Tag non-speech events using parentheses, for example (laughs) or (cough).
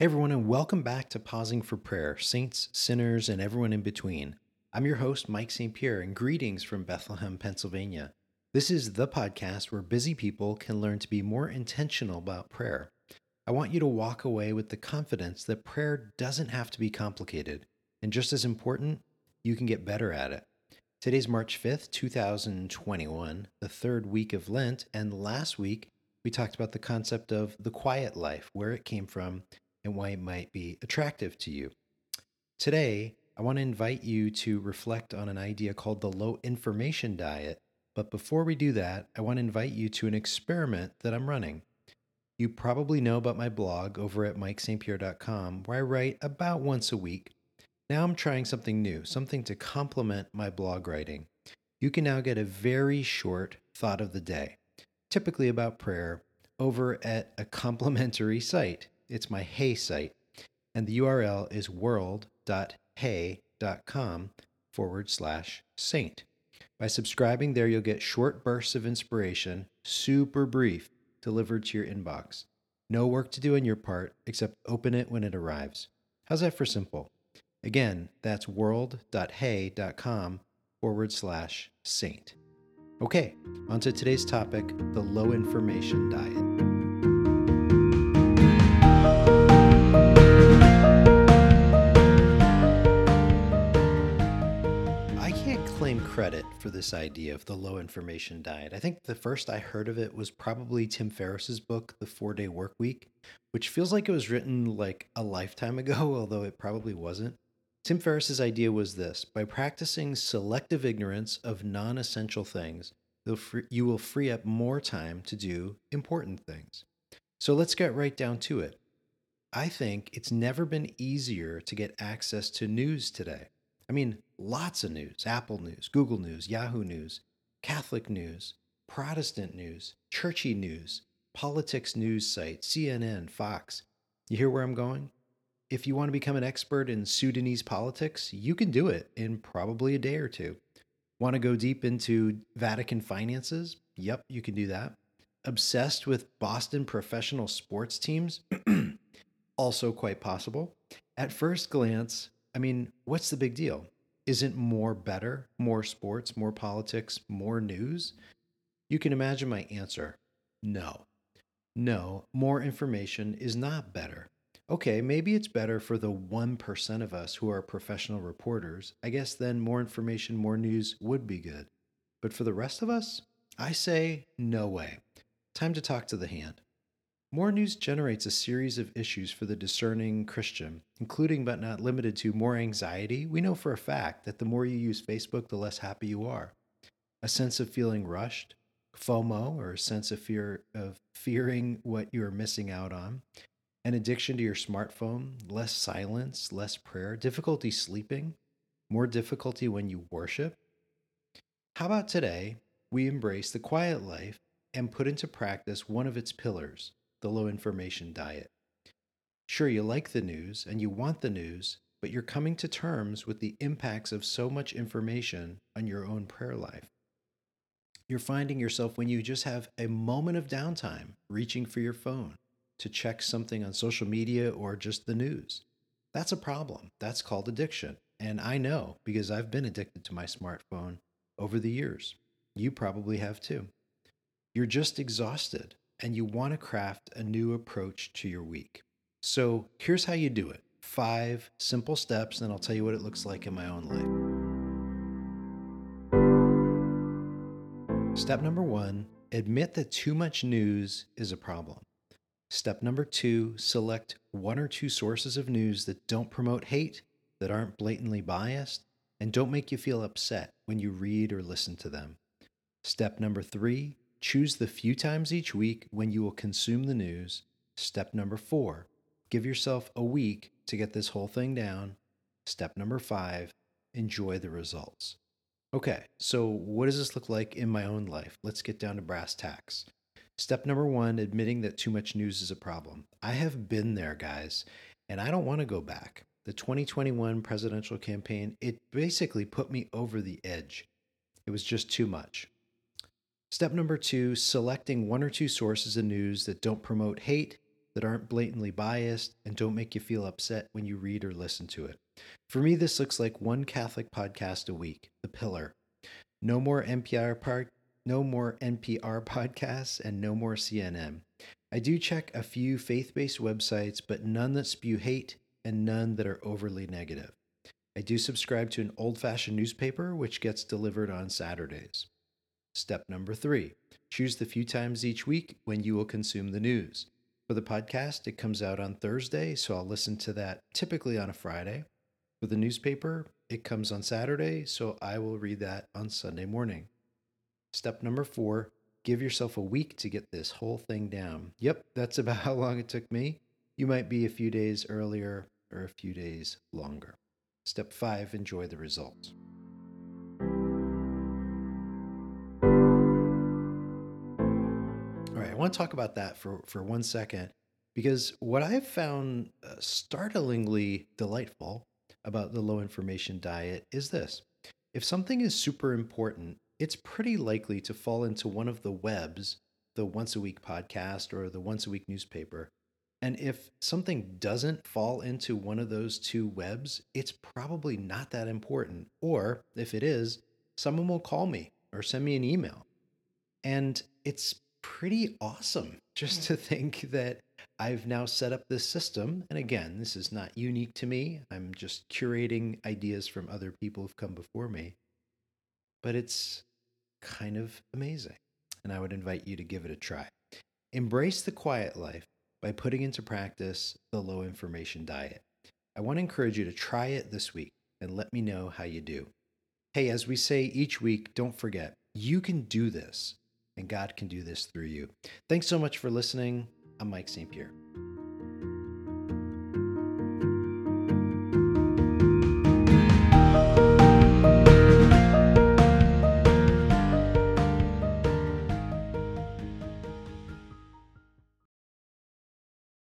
Hey everyone, and welcome back to Pausing for Prayer, Saints, Sinners, and everyone in between. I'm your host, Mike St. Pierre, and greetings from Bethlehem, Pennsylvania. This is the podcast where busy people can learn to be more intentional about prayer. I want you to walk away with the confidence that prayer doesn't have to be complicated, and just as important, you can get better at it. Today's March 5th, 2021, the third week of Lent, and last week we talked about the concept of the quiet life, where it came from, and why it might be attractive to you. Today, I want to invite you to reflect on an idea called the low information diet. But before we do that, I want to invite you to an experiment that I'm running. You probably know about my blog over at mikestpierre.com, where I write about once a week. Now I'm trying something new, something to complement my blog writing. You can now get a very short thought of the day, typically about prayer, over at a complimentary site. It's my Hey site, and the URL is world.hey.com forward slash saint. By subscribing there, you'll get short bursts of inspiration, super brief, delivered to your inbox. No work to do on your part except open it when it arrives. How's that for simple? Again, that's world.hey.com forward slash saint. Okay, on to today's topic the low information diet. Credit for this idea of the low information diet. I think the first I heard of it was probably Tim Ferriss's book, The Four Day Work Week, which feels like it was written like a lifetime (laughs) ago, although it probably wasn't. Tim Ferriss's idea was this by practicing selective ignorance of non essential things, you will free up more time to do important things. So let's get right down to it. I think it's never been easier to get access to news today. I mean, lots of news Apple News, Google News, Yahoo News, Catholic News, Protestant News, churchy news, politics news sites, CNN, Fox. You hear where I'm going? If you want to become an expert in Sudanese politics, you can do it in probably a day or two. Want to go deep into Vatican finances? Yep, you can do that. Obsessed with Boston professional sports teams? (clears throat) also quite possible. At first glance, I mean, what's the big deal? Isn't more better? More sports, more politics, more news? You can imagine my answer no. No, more information is not better. Okay, maybe it's better for the 1% of us who are professional reporters. I guess then more information, more news would be good. But for the rest of us, I say no way. Time to talk to the hand. More news generates a series of issues for the discerning Christian, including but not limited to more anxiety. We know for a fact that the more you use Facebook, the less happy you are. A sense of feeling rushed, FOMO, or a sense of fear of fearing what you are missing out on, an addiction to your smartphone, less silence, less prayer, difficulty sleeping, more difficulty when you worship. How about today we embrace the quiet life and put into practice one of its pillars? The low information diet. Sure, you like the news and you want the news, but you're coming to terms with the impacts of so much information on your own prayer life. You're finding yourself when you just have a moment of downtime reaching for your phone to check something on social media or just the news. That's a problem. That's called addiction. And I know because I've been addicted to my smartphone over the years. You probably have too. You're just exhausted and you want to craft a new approach to your week. So here's how you do it five simple steps, and I'll tell you what it looks like in my own life. Step number one admit that too much news is a problem. Step number two select one or two sources of news that don't promote hate, that aren't blatantly biased, and don't make you feel upset when you read or listen to them. Step number three Choose the few times each week when you will consume the news. Step number four, give yourself a week to get this whole thing down. Step number five, enjoy the results. Okay, so what does this look like in my own life? Let's get down to brass tacks. Step number one, admitting that too much news is a problem. I have been there, guys, and I don't want to go back. The 2021 presidential campaign, it basically put me over the edge. It was just too much. Step number two selecting one or two sources of news that don't promote hate that aren't blatantly biased and don't make you feel upset when you read or listen to it. For me, this looks like one Catholic podcast a week, The Pillar. No more NPR part, no more NPR podcasts, and no more CNN. I do check a few faith-based websites, but none that spew hate and none that are overly negative. I do subscribe to an old-fashioned newspaper, which gets delivered on Saturdays. Step number three: choose the few times each week when you will consume the news. For the podcast, it comes out on Thursday, so I'll listen to that typically on a Friday. For the newspaper, it comes on Saturday, so I will read that on Sunday morning. Step number four give yourself a week to get this whole thing down. Yep, that's (laughs) about how long it took me. You might be a few days earlier or a few days longer. Step five enjoy the results. Right, I want to talk about that for, for one second because what I've found uh, startlingly delightful about the low information diet is this if something is super important, it's pretty likely to fall into one of the webs, the once a week podcast or the once a week newspaper. And if something doesn't fall into one of those two webs, it's probably not that important. Or if it is, someone will call me or send me an email. And it's pretty awesome just to think that I've now set up this system. And again, this is not unique to me. I'm just curating ideas from other people who've come before me. But it's kind of amazing. And I would invite you to give it a try. Embrace the quiet life by putting into practice the low information diet. I want to encourage you to try it this week and let me know how you do. Hey, as we say each week, don't forget, you can do this and God can do this through you. Thanks so much for listening. I'm Mike St. Pierre.